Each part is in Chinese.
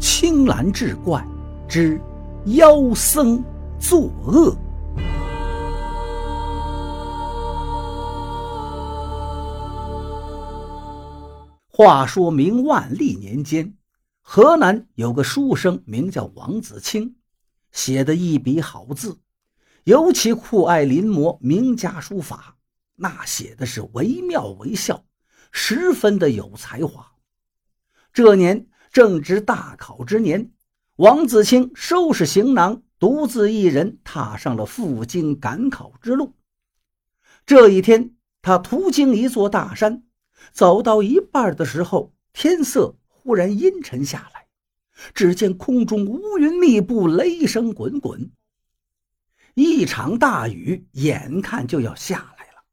青蓝志怪之妖僧作恶。话说明万历年间，河南有个书生名叫王子清，写的一笔好字，尤其酷爱临摹名家书法，那写的是惟妙惟肖，十分的有才华。这年。正值大考之年，王子清收拾行囊，独自一人踏上了赴京赶考之路。这一天，他途经一座大山，走到一半的时候，天色忽然阴沉下来，只见空中乌云密布，雷声滚滚，一场大雨眼看就要下来了。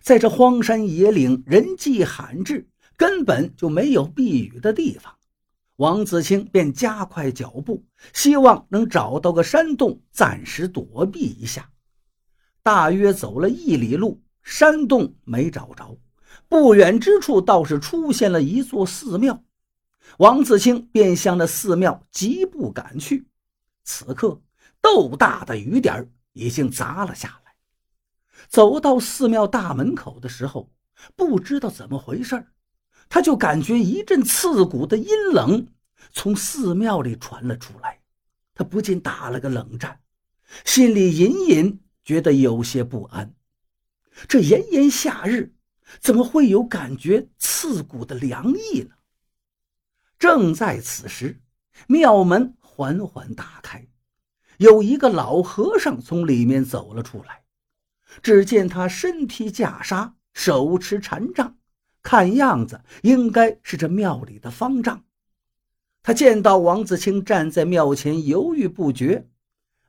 在这荒山野岭，人迹罕至，根本就没有避雨的地方。王子清便加快脚步，希望能找到个山洞，暂时躲避一下。大约走了一里路，山洞没找着，不远之处倒是出现了一座寺庙。王子清便向那寺庙疾步赶去。此刻，豆大的雨点已经砸了下来。走到寺庙大门口的时候，不知道怎么回事他就感觉一阵刺骨的阴冷从寺庙里传了出来，他不禁打了个冷战，心里隐隐觉得有些不安。这炎炎夏日，怎么会有感觉刺骨的凉意呢？正在此时，庙门缓缓打开，有一个老和尚从里面走了出来。只见他身披袈裟，手持禅杖。看样子应该是这庙里的方丈。他见到王子清站在庙前犹豫不决，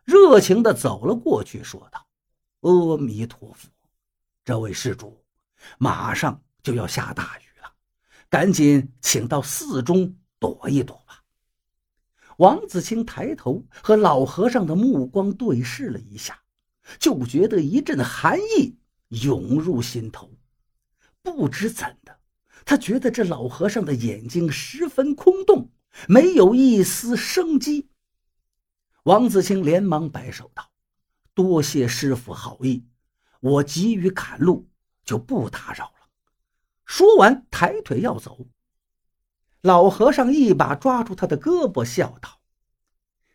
热情地走了过去，说道：“阿弥陀佛，这位施主，马上就要下大雨了，赶紧请到寺中躲一躲吧。”王子清抬头和老和尚的目光对视了一下，就觉得一阵寒意涌入心头。不知怎的，他觉得这老和尚的眼睛十分空洞，没有一丝生机。王子清连忙摆手道：“多谢师傅好意，我急于赶路，就不打扰了。”说完，抬腿要走。老和尚一把抓住他的胳膊，笑道：“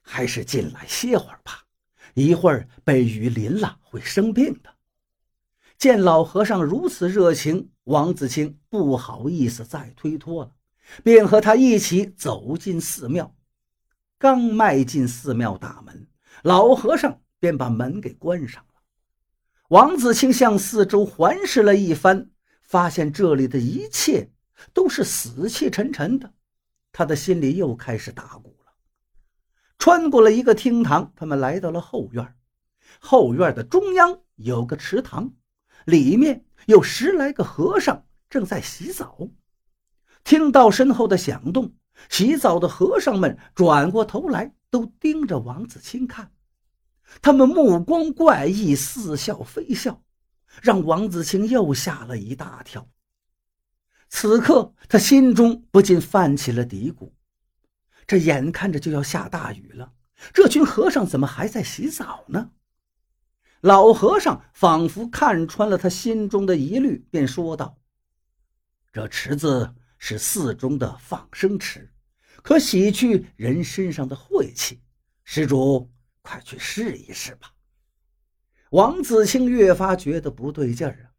还是进来歇会儿吧，一会儿被雨淋了会生病的。”见老和尚如此热情，王子清不好意思再推脱了，便和他一起走进寺庙。刚迈进寺庙大门，老和尚便把门给关上了。王子清向四周环视了一番，发现这里的一切都是死气沉沉的，他的心里又开始打鼓了。穿过了一个厅堂，他们来到了后院。后院的中央有个池塘。里面有十来个和尚正在洗澡，听到身后的响动，洗澡的和尚们转过头来，都盯着王子清看。他们目光怪异，似笑非笑，让王子清又吓了一大跳。此刻他心中不禁泛起了嘀咕：这眼看着就要下大雨了，这群和尚怎么还在洗澡呢？老和尚仿佛看穿了他心中的疑虑，便说道：“这池子是寺中的放生池，可洗去人身上的晦气。施主，快去试一试吧。”王子清越发觉得不对劲儿啊，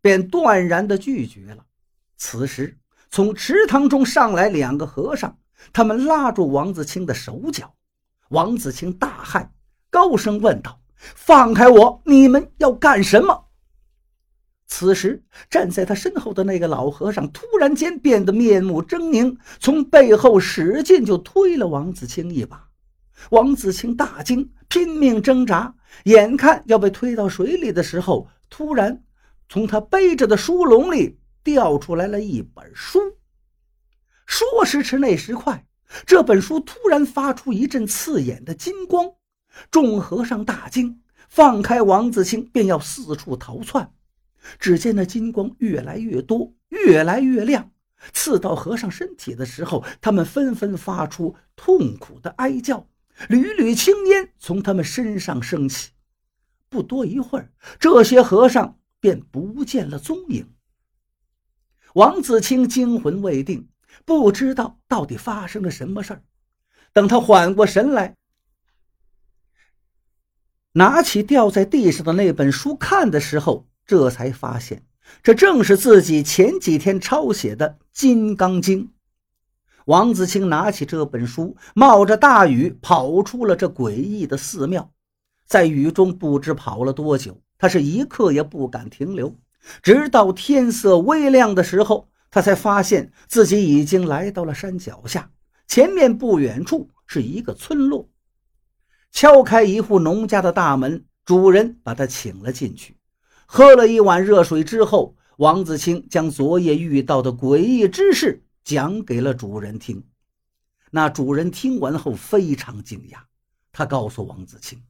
便断然的拒绝了。此时，从池塘中上来两个和尚，他们拉住王子清的手脚。王子清大骇，高声问道。放开我！你们要干什么？此时，站在他身后的那个老和尚突然间变得面目狰狞，从背后使劲就推了王子清一把。王子清大惊，拼命挣扎，眼看要被推到水里的时候，突然从他背着的书笼里掉出来了一本书。说时迟，那时快，这本书突然发出一阵刺眼的金光。众和尚大惊，放开王子清，便要四处逃窜。只见那金光越来越多，越来越亮，刺到和尚身体的时候，他们纷纷发出痛苦的哀叫，缕缕青烟从他们身上升起。不多一会儿，这些和尚便不见了踪影。王子清惊魂未定，不知道到底发生了什么事儿。等他缓过神来，拿起掉在地上的那本书看的时候，这才发现。这正是自己前几天抄写的《金刚经》。王子清拿起这本书，冒着大雨跑出了这诡异的寺庙。在雨中不知跑了多久，他是一刻也不敢停留。直到天色微亮的时候，他才发现自己已经来到了山脚下。前面不远处是一个村落。敲开一户农家的大门，主人把他请了进去。喝了一碗热水之后，王子清将昨夜遇到的诡异之事讲给了主人听。那主人听完后非常惊讶，他告诉王子清，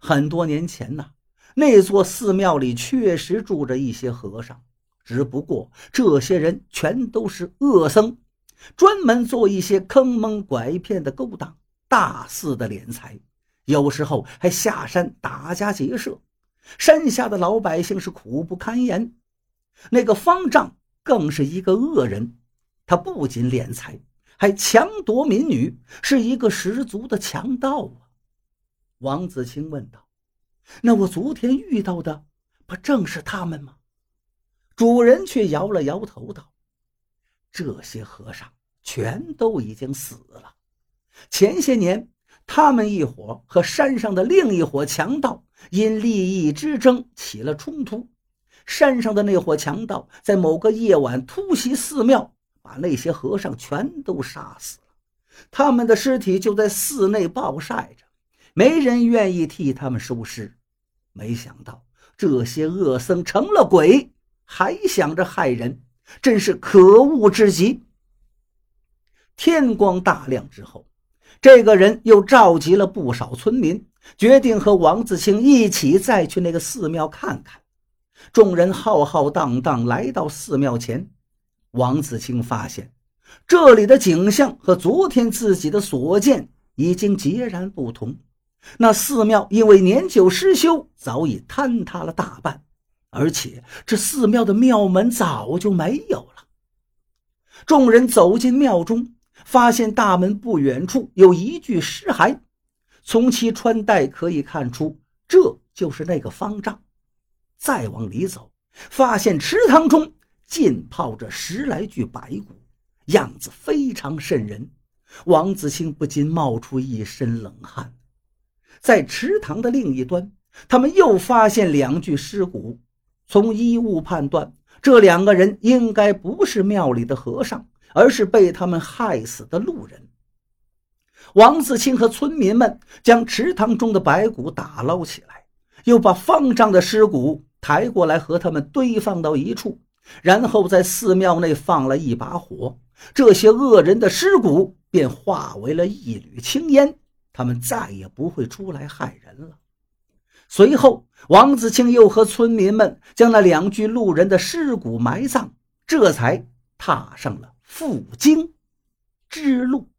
很多年前呢，那座寺庙里确实住着一些和尚，只不过这些人全都是恶僧，专门做一些坑蒙拐骗的勾当，大肆的敛财，有时候还下山打家劫舍。山下的老百姓是苦不堪言，那个方丈更是一个恶人，他不仅敛财，还强夺民女，是一个十足的强盗啊！王子清问道：“那我昨天遇到的，不正是他们吗？”主人却摇了摇头道：“这些和尚全都已经死了，前些年……”他们一伙和山上的另一伙强盗因利益之争起了冲突，山上的那伙强盗在某个夜晚突袭寺庙，把那些和尚全都杀死了。他们的尸体就在寺内暴晒着，没人愿意替他们收尸。没想到这些恶僧成了鬼，还想着害人，真是可恶至极。天光大亮之后。这个人又召集了不少村民，决定和王子清一起再去那个寺庙看看。众人浩浩荡荡来到寺庙前，王子清发现这里的景象和昨天自己的所见已经截然不同。那寺庙因为年久失修，早已坍塌了大半，而且这寺庙的庙门早就没有了。众人走进庙中。发现大门不远处有一具尸骸，从其穿戴可以看出，这就是那个方丈。再往里走，发现池塘中浸泡着十来具白骨，样子非常瘆人。王子清不禁冒出一身冷汗。在池塘的另一端，他们又发现两具尸骨，从衣物判断，这两个人应该不是庙里的和尚。而是被他们害死的路人。王自清和村民们将池塘中的白骨打捞起来，又把方丈的尸骨抬过来和他们堆放到一处，然后在寺庙内放了一把火，这些恶人的尸骨便化为了一缕青烟，他们再也不会出来害人了。随后，王自清又和村民们将那两具路人的尸骨埋葬，这才踏上了。赴京之路。